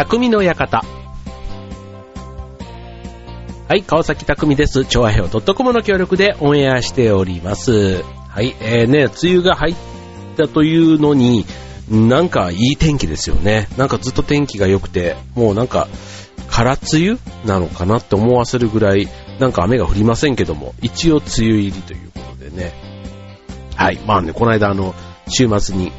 匠の館。はい、川崎匠です。超和平 .com の協力でオンエアしております。はい、えーね、梅雨が入ったというのに、なんかいい天気ですよね。なんかずっと天気が良くて、もうなんか、空梅雨なのかなって思わせるぐらい、なんか雨が降りませんけども、一応梅雨入りということでね。はい、まあね、この間あの、週末に、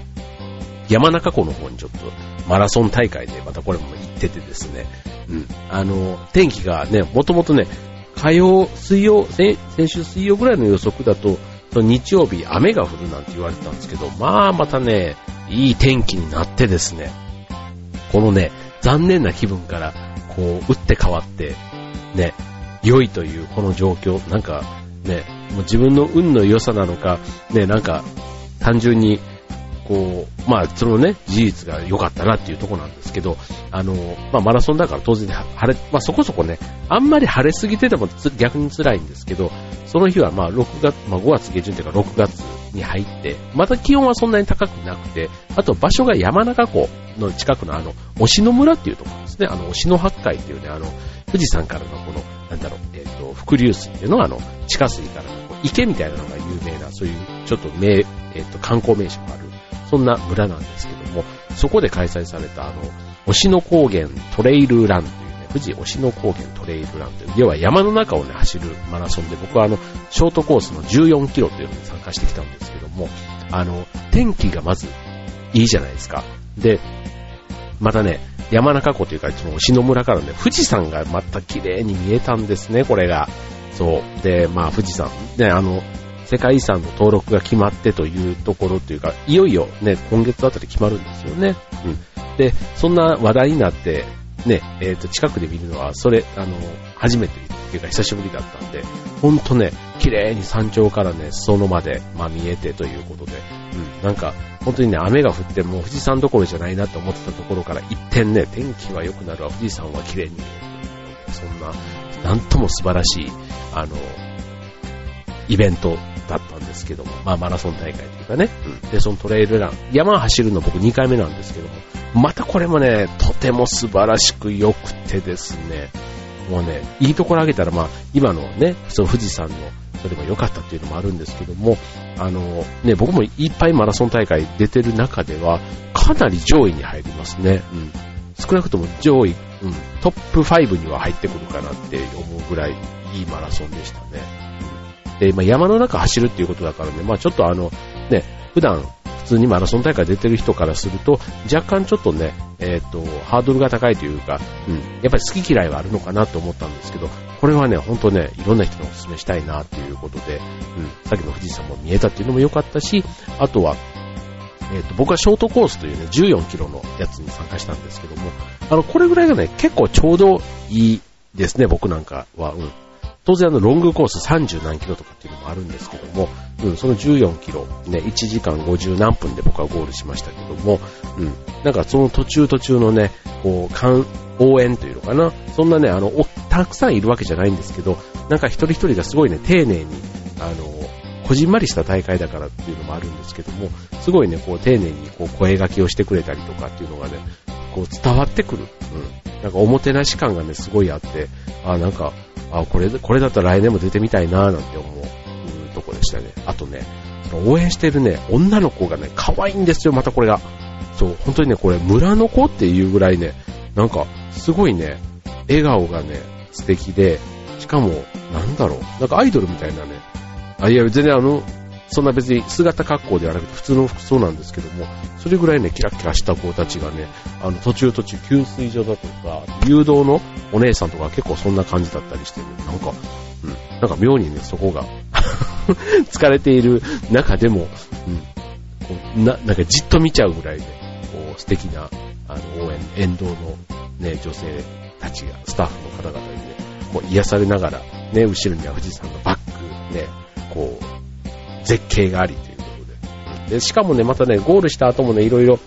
山中湖の方にちょっとマラソン大会でまたこれも行っててですね、うん、あの、天気がね、もともとね、火曜、水曜、先週水曜ぐらいの予測だと、日曜日雨が降るなんて言われてたんですけど、まあまたね、いい天気になってですね、このね、残念な気分から、こう、打って変わって、ね、良いというこの状況、なんか、ね、もう自分の運の良さなのか、ね、なんか、単純に、こう、まあ、そのね、事実が良かったなっていうところなんですけど、あの、まあ、マラソンだから当然晴れ、まあ、そこそこね、あんまり晴れすぎてても逆に辛いんですけど、その日はまあ、6月、まあ、5月下旬というか6月に入って、また気温はそんなに高くなくて、あと場所が山中湖の近くのあの、忍野村っていうところですね、あの、忍野八海っていうね、あの、富士山からのこの、なんだろう、えっ、と、伏流水っていうのはあの、地下水からの池みたいなのが有名な、そういうちょっと名、えっ、と、観光名所がある、そんな村なんですけども、そこで開催されたあの、忍野高原トレイルランというね、富士忍野高原トレイルランという、要は山の中をね、走るマラソンで、僕はあの、ショートコースの14キロというのに参加してきたんですけども、あの、天気がまずいいじゃないですか。で、またね、山中湖というか、その忍野村からね、富士山がまた綺麗に見えたんですね、これが。そう。で、まあ、富士山。ね、あの、世界遺産の登録が決まってというところというか、いよいよね、今月あたり決まるんですよね。うん。で、そんな話題になって、ね、えっ、と、近くで見るのは、それ、あの、初めてっていうか久しぶりだったんで、ほんとね、綺麗に山頂からね、裾野まで、まあ見えてということで、うん、なんか、本当にね、雨が降ってもう富士山どころじゃないなと思ってたところから一転ね、天気は良くなるわ、富士山は綺麗に見える。そんな、なんとも素晴らしい、あの、イベントだったんですけども、まあマラソン大会というかね、うん、で、そのトレイルラン、山走るの僕2回目なんですけども、またこれもね、とても素晴らしく良くてですね、もうね、いいところあげたら、まあ、今のね、その富士山の、それも良かったっていうのもあるんですけども、あの、ね、僕もいっぱいマラソン大会出てる中では、かなり上位に入りますね。うん。少なくとも上位、うん、トップ5には入ってくるかなって思うぐらいいいマラソンでしたね。で、まあ、山の中走るっていうことだからね、まあちょっとあの、ね、普段普通にマラソン大会出てる人からすると、若干ちょっとね、えっ、ー、と、ハードルが高いというか、うん、やっぱり好き嫌いはあるのかなと思ったんですけど、これはね、ほんとね、いろんな人にお勧めしたいなっていうことで、うん、さっきの富士山も見えたっていうのも良かったし、あとは、えっ、ー、と、僕はショートコースというね、14キロのやつに参加したんですけども、あの、これぐらいがね、結構ちょうどいいですね、僕なんかは、うん。当然あの、ロングコース30何キロとかっていうのもあるんですけども、うん、その14キロ、ね、1時間50何分で僕はゴールしましたけども、うん、なんかその途中途中のね、こう、応援というのかな、そんなね、あの、たくさんいるわけじゃないんですけど、なんか一人一人がすごいね、丁寧に、あの、こじんまりした大会だからっていうのもあるんですけども、すごいね、こう、丁寧にこう、声掛けをしてくれたりとかっていうのがね、こう、伝わってくる。うん。なんか、おもてなし感がね、すごいあって、あ、なんか、あ、これ、これだったら来年も出てみたいなーなんて思う、う、とこでしたね。あとね、応援してるね、女の子がね、可愛いんですよ、またこれが。そう、本当にね、これ、村の子っていうぐらいね、なんか、すごいね、笑顔がね、素敵で、しかも、なんだろう、なんかアイドルみたいなね、あ、いや、全然あの、そんな別に姿格好ではなくて普通の服装なんですけども、それぐらいね、キラキラした子たちがね、あの、途中途中給水所だとか、誘導のお姉さんとか結構そんな感じだったりしてね、なんか、うん、なんか妙にね、そこが、疲れている中でも、うん、こうな、なんかじっと見ちゃうぐらいで、こう、素敵な、あの、応援、沿道のね、女性たちが、スタッフの方々にね、もう癒されながら、ね、後ろには富士山のバック、ね、こう、絶景がありということで。で、しかもね、またね、ゴールした後もね、いろいろ、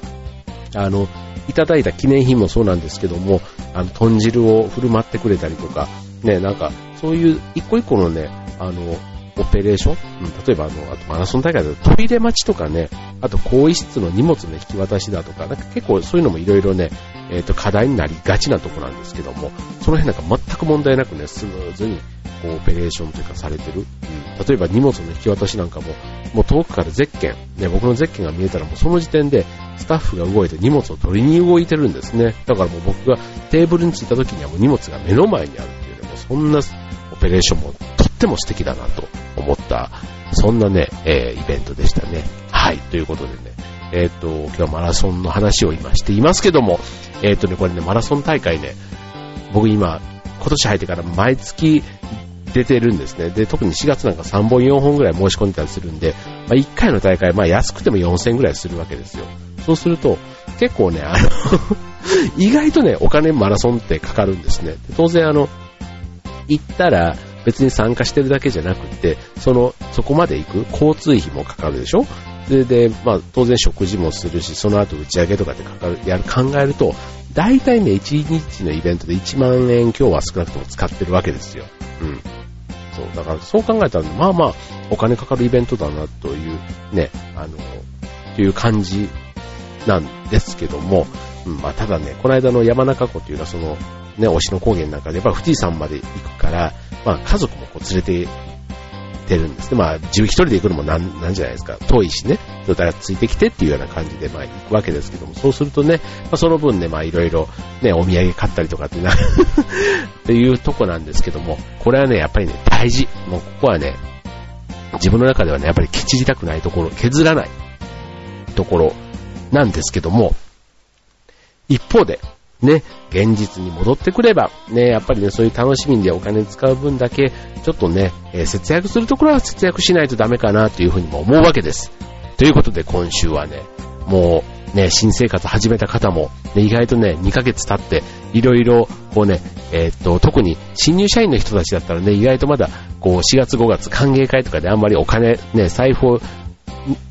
あの、いただいた記念品もそうなんですけども、あの、豚汁を振る舞ってくれたりとか、ね、なんか、そういう一個一個のね、あの、オペレーション、うん、例えばあの、あとマラソン大会だとトイレ待ちとかね、あと更衣室の荷物の引き渡しだとか、なんか結構そういうのもいろいろね、えっ、ー、と、課題になりがちなとこなんですけども、その辺なんか全く問題なくね、スムーズに、こう、オペレーションというかされてる。うん、例えば荷物の引き渡しなんかも、もう遠くからゼッケン、ね、僕のゼッケンが見えたらもうその時点でスタッフが動いて荷物を取りに動いてるんですね。だからもう僕がテーブルに着いた時にはもう荷物が目の前にあるっていうね、もうそんなペレーションもとっても素敵だなと思った、そんなね、えー、イベントでしたね。はい、ということでね、えっ、ー、と、今日はマラソンの話を今していますけども、えっ、ー、とね、これね、マラソン大会ね、僕今、今年入ってから毎月出てるんですね。で、特に4月なんか3本4本ぐらい申し込んでたりするんで、まあ、1回の大会、まあ安くても4000ぐらいするわけですよ。そうすると、結構ね、あの 意外とね、お金マラソンってかかるんですね。当然あの、行ったら別に参加してるだけじゃなくて、その、そこまで行く交通費もかかるでしょ？で、で、まあ当然食事もするし、その後打ち上げとかでかかる、やる、考えると、大体ね、1日のイベントで1万円今日は少なくとも使ってるわけですよ。うん。そう、だからそう考えたら、まあまあ、お金かかるイベントだなという、ね、あの、という感じなんですけども、うん、まあただね、この間の山中湖というのはその、ね、推しの高原の中で、やっぱ富士山まで行くから、まあ家族もこう連れててるんですね。まあ、自分一人で行くのもなんなんじゃないですか。遠いしね。だからついてきてっていうような感じで、まあ、行くわけですけども、そうするとね、まあ、その分ね、まあ、いろいろ、ね、お土産買ったりとかってな っていうとこなんですけども、これはね、やっぱりね、大事。もう、ここはね、自分の中ではね、やっぱりきちりたくないところ、削らないところなんですけども、一方で、ね、現実に戻ってくれば、ね、やっぱりね、そういう楽しみでお金使う分だけ、ちょっとね、えー、節約するところは節約しないとダメかなというふうにも思うわけです。ということで今週はね、もうね、新生活始めた方も、ね、意外とね、2ヶ月経って、いろいろ、こうね、えー、っと、特に新入社員の人たちだったらね、意外とまだ、こう、4月5月歓迎会とかであんまりお金、ね、財布を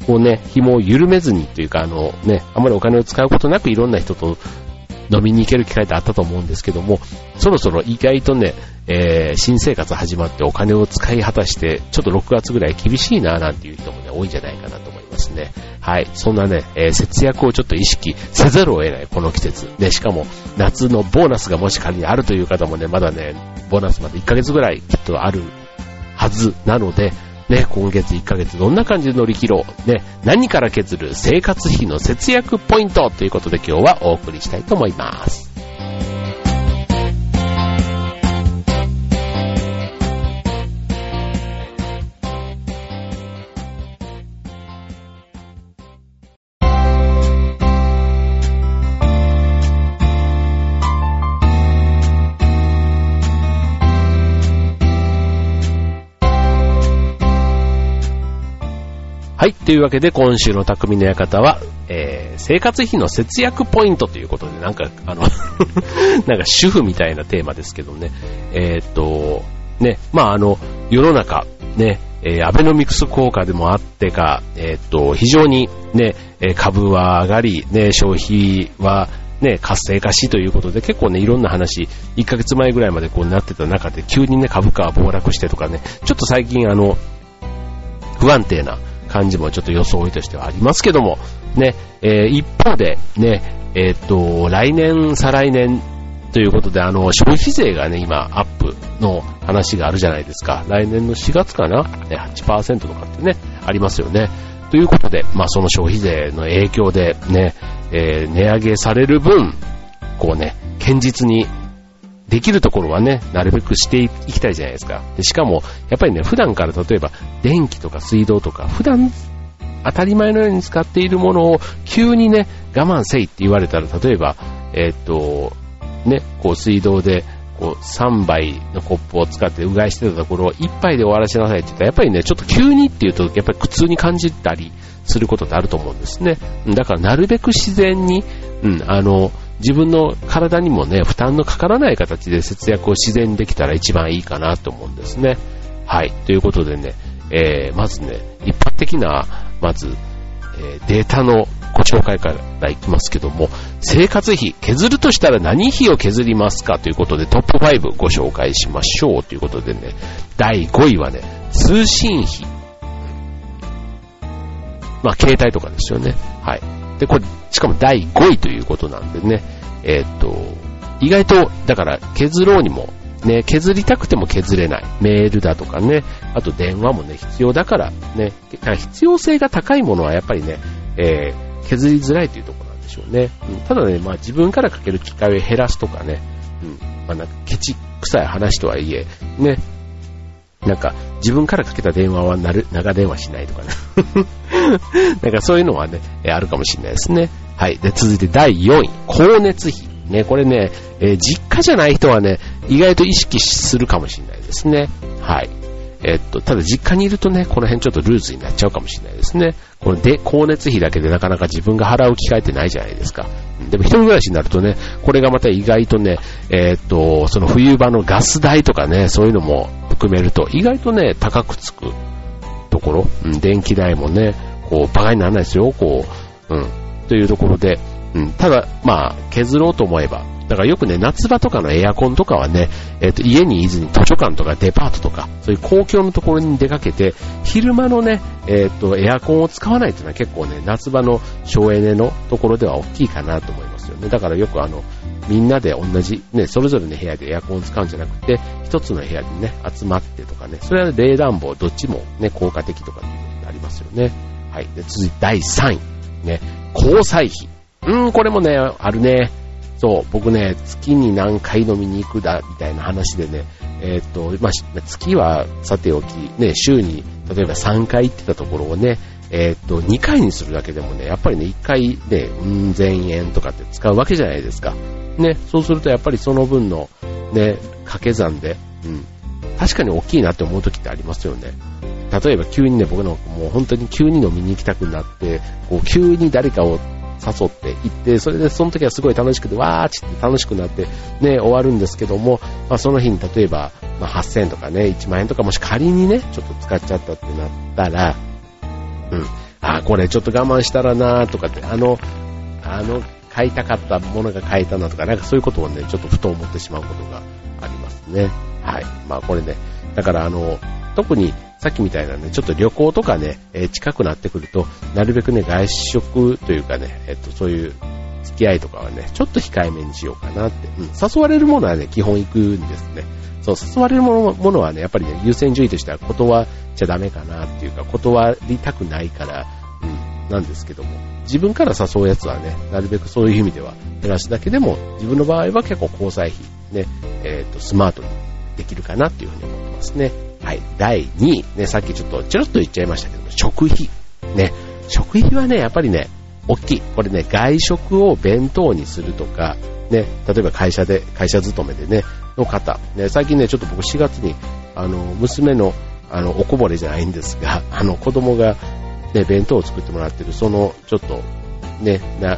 をね、紐を緩めずにというか、あのね、あんまりお金を使うことなくいろんな人と飲みに行ける機会ってあったと思うんですけども、そろそろ意外とね、えー、新生活始まってお金を使い果たして、ちょっと6月ぐらい厳しいななんていう人もね、多いんじゃないかなと思いますね。はい。そんなね、えー、節約をちょっと意識せざるを得ないこの季節。で、しかも夏のボーナスがもし仮にあるという方もね、まだね、ボーナスまで1ヶ月ぐらいきっとあるはずなので、ね、今月1ヶ月どんな感じで乗り切ろう。ね、何から削る生活費の節約ポイントということで今日はお送りしたいと思います。というわけで、今週の匠の館は、えー、生活費の節約ポイントということで、なんか、あの なんか主婦みたいなテーマですけどね。えー、っと、ね、まあ、あの、世の中、ね、えー、アベノミクス効果でもあってか、えー、っと、非常にね、株は上がり、ね、消費は、ね、活性化しということで結構ね、いろんな話、1ヶ月前ぐらいまでこうなってた中で急にね、株価は暴落してとかね、ちょっと最近あの、不安定な感じもちょっと装いとしてはありますけども、ね、えー、一方で、ね、えー、っと、来年、再来年ということで、あの、消費税がね、今、アップの話があるじゃないですか。来年の4月かな、ね、8%とかってね、ありますよね。ということで、まあ、その消費税の影響でね、えー、値上げされる分、こうね、堅実にできるところはね、なるべくしていきたいじゃないですか。でしかも、やっぱりね、普段から例えば、電気とか水道とか、普段当たり前のように使っているものを急にね、我慢せいって言われたら、例えば、えー、っと、ね、こう水道で、こう3杯のコップを使ってうがいしてたところを1杯で終わらせなさいって言ったら、やっぱりね、ちょっと急にっていうと、やっぱり苦痛に感じたりすることってあると思うんですね。だからなるべく自然に、うん、あの、自分の体にもね、負担のかからない形で節約を自然にできたら一番いいかなと思うんですね。はい。ということでね、えー、まずね、一般的な、まず、えー、データのご紹介からいきますけども、生活費、削るとしたら何費を削りますかということでトップ5ご紹介しましょうということでね、第5位はね、通信費。まあ、携帯とかですよね。はい。で、これ、しかも第5位ということなんでね、えー、っと、意外と、だから削ろうにも、ね、削りたくても削れない。メールだとかね、あと電話もね、必要だからね、必要性が高いものはやっぱりね、えー、削りづらいというところなんでしょうね。うん、ただね、まあ自分からかける機会を減らすとかね、うん、まあなんかケチ臭い話とはいえ、ね、なんか自分からかけた電話はなる長電話しないとかね。なんかそういうのはね、あるかもしれないですね。はい。で、続いて第4位、光熱費。ね、これね、えー、実家じゃない人はね、意外と意識するかもしれないですね。はい。えっと、ただ実家にいるとね、この辺ちょっとルーズになっちゃうかもしれないですね。こので、光熱費だけでなかなか自分が払う機会ってないじゃないですか。でも一人暮らしになるとね、これがまた意外とね、えー、っと、その冬場のガス代とかね、そういうのも含めると、意外とね、高くつくところ、うん、電気代もね、こう、馬鹿にならないですよ、こう、うん、というところで、うん、ただ、まあ、削ろうと思えば、だからよくね、夏場とかのエアコンとかはね、えっ、ー、と、家にいずに図書館とかデパートとか、そういう公共のところに出かけて、昼間のね、えっ、ー、と、エアコンを使わないというのは結構ね、夏場の省エネのところでは大きいかなと思います。よね。だからよくあの、みんなで同じ、ね、それぞれの部屋でエアコンを使うんじゃなくて、一つの部屋でね、集まってとかね、それは冷暖房どっちもね、効果的とかっていうことになりますよね。はい。で、続いて第3位。ね、交際費。うん、これもね、あるね。そう、僕ね、月に何回飲みに行くだ、みたいな話でね、えー、っと、まあ、月はさておき、ね、週に、例えば3回行ってたところをね、えー、っと、2回にするだけでもね、やっぱりね、1回ね、うん千円とかって使うわけじゃないですか。ね、そうするとやっぱりその分の、ね、掛け算で、うん、確かに大きいなって思う時ってありますよね。例えば急にね、僕のもう本当に急に飲みに行きたくなって、こう急に誰かを誘って行って、それでその時はすごい楽しくて、わーちって楽しくなって、ね、終わるんですけども、まあ、その日に例えば、まあ、8000円とかね、1万円とかもし仮にね、ちょっと使っちゃったってなったら、うん、あこれちょっと我慢したらなとかって、あの、あの、買いたかったものが買えたなとか、なんかそういうことをね、ちょっとふと思ってしまうことがありますね。はい。まあこれね、だからあの、特にさっきみたいなね、ちょっと旅行とかね、えー、近くなってくると、なるべくね、外食というかね、えっと、そういう付き合いとかはね、ちょっと控えめにしようかなって。うん、誘われるものはね、基本行くんですね。そう、誘われるものはね、やっぱりね、優先順位としては断っちゃダメかなっていうか、断りたくないから、うん、なんですけども、自分から誘うやつはね、なるべくそういう意味では減らすだけでも、自分の場合は結構交際費、ね、えっ、ー、と、スマートにできるかなっていうふうに思ってますね。はい。第2位。ね、さっきちょっとちょろっと言っちゃいましたけども、食費。ね。食費はね、やっぱりね、大きい。これね、外食を弁当にするとか、ね、例えば会社で、会社勤めでね、の方。ね、最近ね、ちょっと僕4月に、あの、娘の、あの、おこぼれじゃないんですが、あの、子供が、ね、弁当を作ってもらってる、その、ちょっと、ね、な、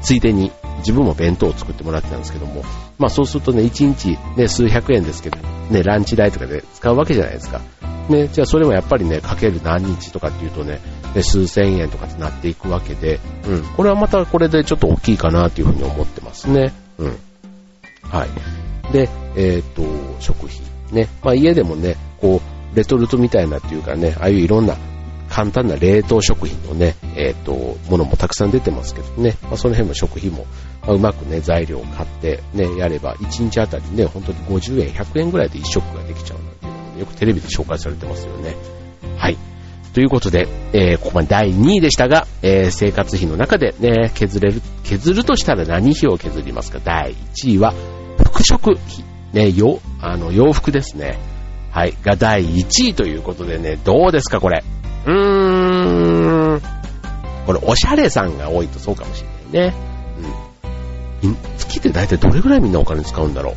ついでに自分も弁当を作ってもらってたんですけども、まあそうするとね、1日ね、数百円ですけど、ね、ランチ代とかで使うわけじゃないですか。ね、じゃあそれもやっぱりね、かける何日とかっていうとね、ね数千円とかってなっていくわけで、うん、これはまたこれでちょっと大きいかなというふうに思ってますね。うん。はい。で、えっ、ー、と、食費。ね、まあ家でもね、こう、レトルトみたいなっていうかね、ああいういろんな簡単な冷凍食品のね、えっ、ー、と、ものもたくさん出てますけどね、まあ、その辺の食費も、まあ、うまくね、材料を買ってね、やれば、1日あたりね、本当に50円、100円ぐらいで1食ができちゃうので、ね、よくテレビで紹介されてますよね。はい。ということで、えー、ここまで第2位でしたが、えー、生活費の中でね、削れる、削るとしたら何費を削りますか？第1位は、服飾費。ね、よ、あの、洋服ですね。はい。が第1位ということでね、どうですか、これ？うーん。これ、おしゃれさんが多いとそうかもしれないね。うん。月って大体どれぐらいみんなお金使うんだろ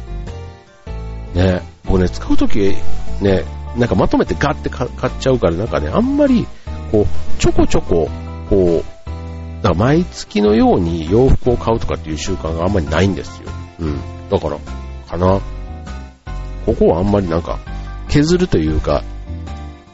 う？ね。僕ね、使うとき、ね、なんかまとめてガッて買っちゃうから、なんかね、あんまり、こう、ちょこちょこ、こう、だ毎月のように洋服を買うとかっていう習慣があんまりないんですよ。うん。だから、かな。ここはあんまりなんか、削るというか、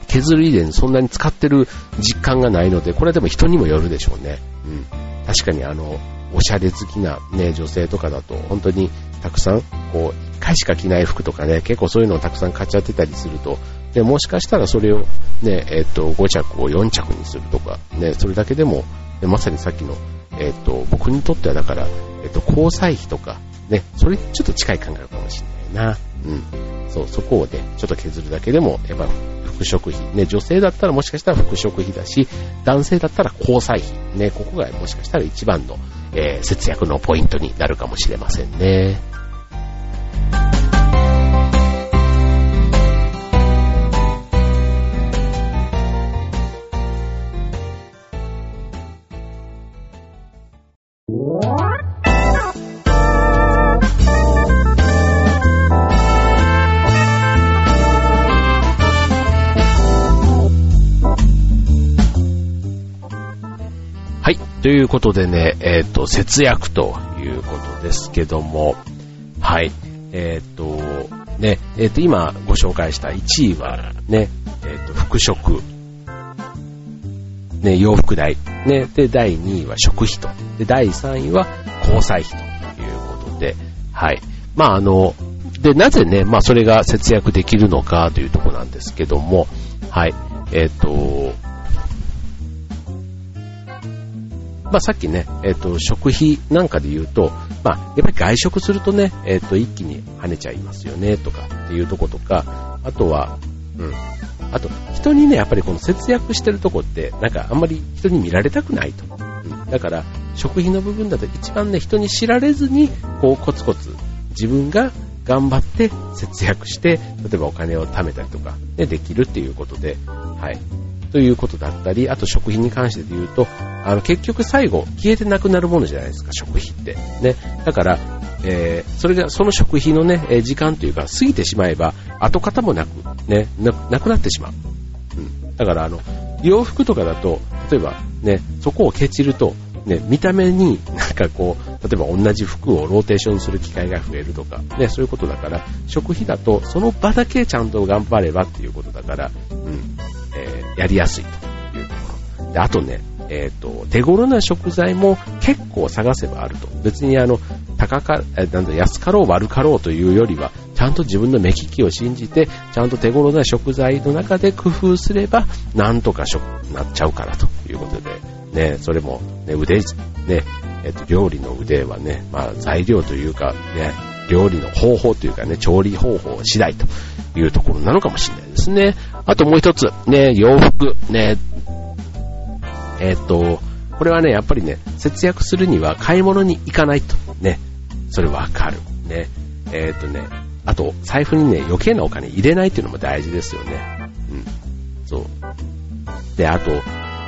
削る以前そんなに使ってる実感がないので、これはでも人にもよるでしょうね。うん。確かにあの、おしゃれ好きなね、女性とかだと、本当にたくさん、こう、回しか着ない服とかね、結構そういうのをたくさん買っちゃってたりすると、で、もしかしたらそれをね、えっ、と、5着を4着にするとか、ね、それだけでも、まさにさっきの、えっ、と、僕にとってはだから、えっ、と、交際費とか、ね、それちょっと近い感覚かもしれないな。うん。そう、そこをね、ちょっと削るだけでも、やっぱ、服飾費。ね、女性だったらもしかしたら服飾費だし、男性だったら交際費。ね、ここがもしかしたら一番の、えー、節約のポイントになるかもしれませんね。ということでね、えっ、ー、と、節約ということですけども、はい。えっ、と、ね、えっ、と、今ご紹介した1位はね、えっ、と、服飾。ね、洋服代。ね、で、第2位は食費と。で、第3位は交際費ということで、はい。まあ、あの、で、なぜね、まあ、それが節約できるのかというとこなんですけども、はい。えっ、と、まあ、さっきね、えっ、ー、と、食費なんかで言うと、まあ、やっぱり外食するとね、えっ、ー、と、一気に跳ねちゃいますよね、とかっていうとことか、あとは、うん。あと、人にね、やっぱりこの節約してるとこって、なんかあんまり人に見られたくないと。うん。だから、食費の部分だと一番ね、人に知られずに、こう、コツコツ、自分が頑張って節約して、例えばお金を貯めたりとか、ね、できるっていうことで、はい。ということだったり、あと食品に関してで言うと、あの、結局最後、消えてなくなるものじゃないですか、食費って。ね。だから、えー、それが、その食費のね、時間というか、過ぎてしまえば、跡形もなく、ね、なくなってしまう。うん。だから、あの、洋服とかだと、例えば、ね、そこをケチると、ね、見た目になんかこう、例えば同じ服をローテーションする機会が増えるとか、ね、そういうことだから、食費だとその場だけちゃんと頑張ればっていうことだから、うん、えー、やりやすいというところ。で、あとね、えっ、ー、と、手頃な食材も結構探せばあると。別にあの、高か、えなんだ、安かろう悪かろうというよりは、ちゃんと自分の目利きを信じて、ちゃんと手頃な食材の中で工夫すれば、なんとか食、なっちゃうからということで、ね、それも、ね、腕、ね、えっ、と、料理の腕はね、まあ、材料というか、ね、料理の方法というかね、調理方法次第というところなのかもしれないですね。あともう一つ、ね、洋服、ね、えっ、と、これはね、やっぱりね、節約するには買い物に行かないと。ね、それわかる。ね、えっ、とね、あと、財布にね、余計なお金入れないっていうのも大事ですよね。うん。そう。で、あと、な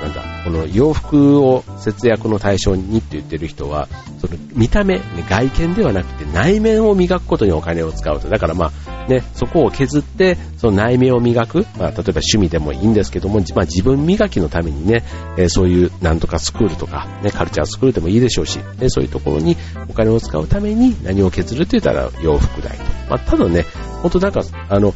んだ、この洋服を節約の対象にって言ってる人は、その見た目、外見ではなくて内面を磨くことにお金を使うと。だからまあ、ね、そこを削って、その内面を磨く。まあ、例えば趣味でもいいんですけども、まあ自分磨きのためにね、えそういうなんとかスクールとか、ね、カルチャースクールでもいいでしょうし、ね、そういうところにお金を使うために何を削るって言ったら洋服代と。まあ、ただね、本当なんか、あの、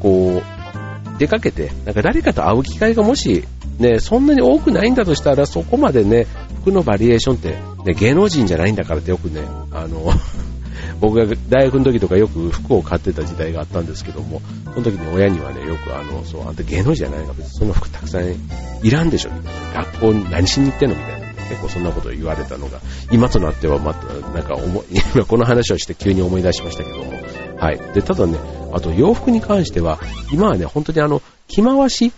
こう、出かけて、なんか誰かと会う機会がもしね、そんなに多くないんだとしたら、そこまでね、服のバリエーションって、ね、芸能人じゃないんだからってよくね、あの、僕が大学の時とかよく服を買ってた時代があったんですけども、その時に親にはね、よくあの、そう、あんた芸能人じゃないの？か、別にそんな服たくさんいらんでしょ、みたいな。学校に何しに行ってんの？みたいな、結構そんなこと言われたのが、今となってはまた、なんか思、今この話をして急に思い出しましたけども。はい。で、ただね、あと洋服に関しては、今はね、本当にあの、着回しっ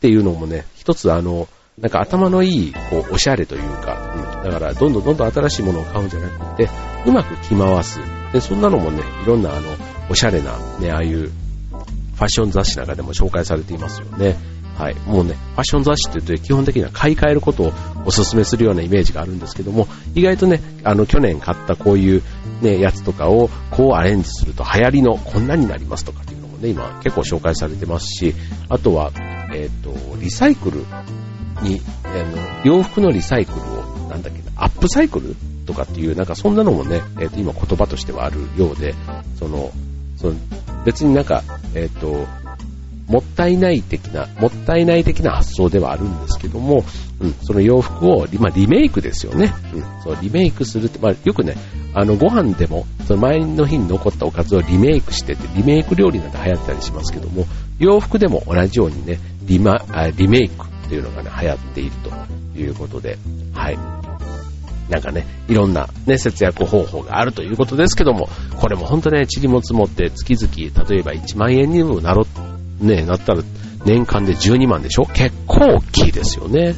ていうのもね、一つあの、なんか頭のいい、こう、おしゃれというか、うん、だから、どんどんどんどん新しいものを買うんじゃなくて、うまく着回す。で、そんなのもね、いろんなあの、おしゃれな、ね、ああいう、ファッション雑誌なんかでも紹介されていますよね。はい。もうね、ファッション雑誌って言うと基本的には買い替えることをお勧めするようなイメージがあるんですけども、意外とね、あの、去年買ったこういうね、やつとかをこうアレンジすると流行りのこんなになりますとかっていうのもね、今結構紹介されてますし、あとは、えっ、ー、と、リサイクルに、えー、洋服のリサイクルを、なんだっけな、アップサイクルとかっていう、なんかそんなのもね、えっ、ー、と、今言葉としてはあるようで、その、その別になんか、えっ、と、もったいない的な、もったいない的な発想ではあるんですけども、うん、その洋服を、まあ、リメイクですよね。うん、そう、リメイクするって、まあ、よくね、あの、ご飯でも、その前の日に残ったおかずをリメイクしてて、リメイク料理なんて流行ったりしますけども、洋服でも同じようにね、リマ、リメイクっていうのがね、流行っているということで、はい。なんかね、いろんなね、節約方法があるということですけども、これも本当ね、塵も積もって月々、例えば1万円にもなろ、ね、なったら年間で12万でしょ？結構大きいですよね。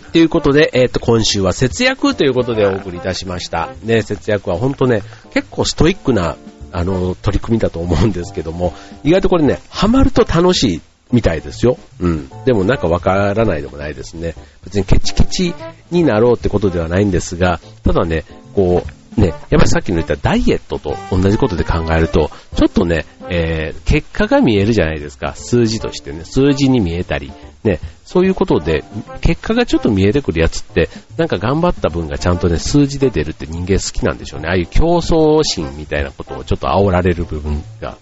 ということで、えっ、と、今週は節約ということでお送りいたしました。ね、節約は本当ね、結構ストイックな、あの、取り組みだと思うんですけども、意外とこれね、ハマると楽しいみたいですよ。うん。でもなんかわからないでもないですね。別にケチケチになろうってことではないんですが、ただね、こう、ね、やっぱりさっきの言ったダイエットと同じことで考えると、ちょっとね、えー、結果が見えるじゃないですか。数字としてね、数字に見えたり、ね、そういうことで、結果がちょっと見えてくるやつって、なんか頑張った分がちゃんとね、数字で出るって人間好きなんでしょうね。ああいう競争心みたいなことをちょっと煽られる部分が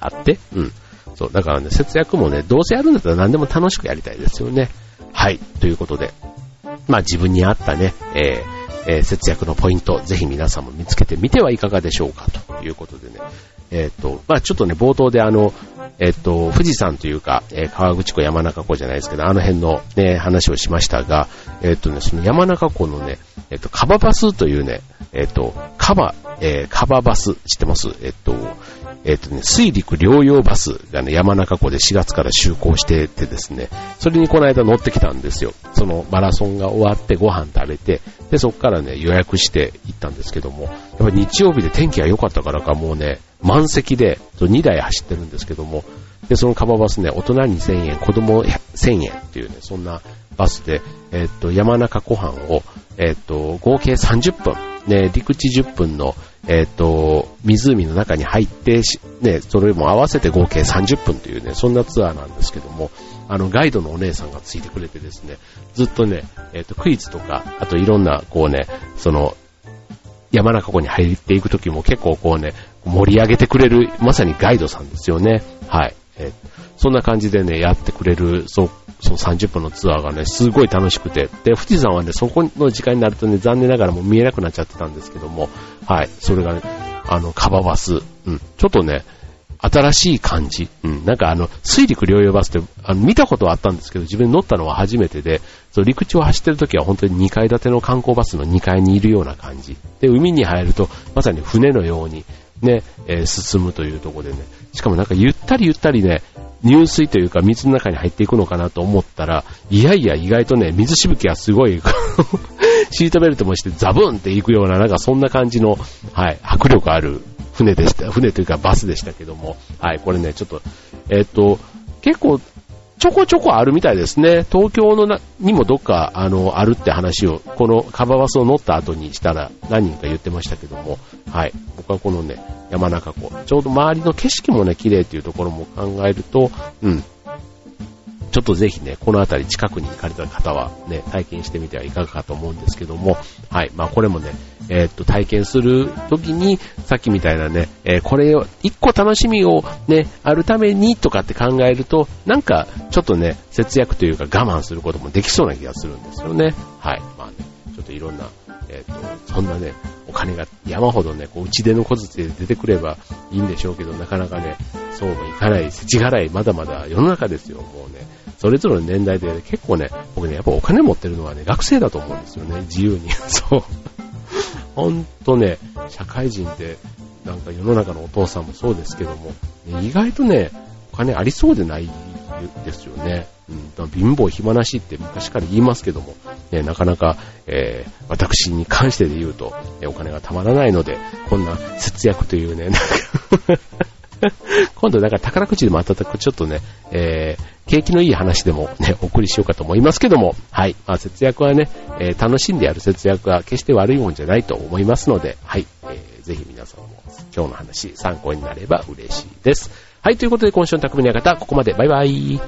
あって、うん。そう、だからね、節約もね、どうせやるんだったら何でも楽しくやりたいですよね。はい、ということで、まあ自分に合ったね、えーえー、節約のポイント、ぜひ皆さんも見つけてみてはいかがでしょうかということでね。えっ、ー、と、まあちょっとね、冒頭であの、えっ、と、富士山というか、え川口湖山中湖じゃないですけど、あの辺のね、話をしましたが、えっ、とね、その山中湖のね、えっ、と、カババスというね、えっ、と、カバ、えカババス、知ってます？えっ、と、えっ、とね、水陸両用バスがね、山中湖で4月から就航しててですね、それにこの間乗ってきたんですよ。そのマラソンが終わってご飯食べて、で、そこからね、予約して行ったんですけども、やっぱり日曜日で天気が良かったからかもうね、満席で、2台走ってるんですけども、で、そのカババスね、大人2000円、子供1000円っていうね、そんなバスで、えっ、と、山中湖畔を、えっ、と、合計30分、ね、陸地10分の、えっ、と、湖の中に入って、ね、それも合わせて合計30分というね、そんなツアーなんですけども、あの、ガイドのお姉さんがついてくれてですね、ずっとね、えっ、と、クイズとか、あといろんな、こうね、その、山中湖に入っていくときも結構こうね、盛り上げてくれる、まさにガイドさんですよね。はい。えそんな感じでね、やってくれる、そう、その30分のツアーがね、すごい楽しくて。で、富士山はね、そこの時間になるとね、残念ながらもう見えなくなっちゃってたんですけども、はい、それがね、あの、カババス、うん、ちょっとね、新しい感じ。うん。なんかあの、水陸両用バスって、あの、見たことはあったんですけど、自分乗ったのは初めてで、そう、陸地を走ってる時は本当に2階建ての観光バスの2階にいるような感じ。で、海に入ると、まさに船のように、ね、えー、進むというところでね、しかもなんかゆったりゆったりね、入水というか水の中に入っていくのかなと思ったら、いやいや意外とね、水しぶきがすごい シートベルトもしてザブンっていくような、なんかそんな感じの、はい、迫力ある船でした。船というかバスでしたけども、はい、これね、ちょっと、えっ、と、結構、ちょこちょこあるみたいですね。東京のなにもどっか、あの、あるって話を、このカババスを乗った後にしたら何人か言ってましたけども、はい。僕はこのね、山中湖、ちょうど周りの景色もね、綺麗っていうところも考えると、うん、ちょっとぜひね、この辺り近くに行かれた方はね、体験してみてはいかがかと思うんですけども、はい。まあこれもね、えー、っと、体験するときに、さっきみたいなね、えー、これを、一個楽しみをね、あるためにとかって考えると、なんか、ちょっとね、節約というか我慢することもできそうな気がするんですよね。はい。まあね、ちょっといろんな、えー、っと、そんなね、お金が山ほどね、こう、内出の小槌で出てくればいいんでしょうけど、なかなかね、そうもいかない、世知辛い、まだまだ世の中ですよ、もうね。それぞれの年代で、結構ね、僕ね、やっぱお金持ってるのはね、学生だと思うんですよね、自由に。そう。ほんとね、社会人で、なんか世の中のお父さんもそうですけども、意外とね、お金ありそうでないですよね。うん、貧乏暇なしって昔から言いますけども、ね、なかなか、えー、私に関してで言うと、お金がたまらないので、こんな節約というね、なんか 今度なんか宝くじでも当たったちょっとね、えー、景気のいい話でもね、お送りしようかと思いますけども、はい。まあ、節約はね、えー、楽しんでやる節約は決して悪いもんじゃないと思いますので、はい。えー、ぜひ皆さんも今日の話参考になれば嬉しいです。はい。ということで今週の匠の館、ここまで。バイバイ。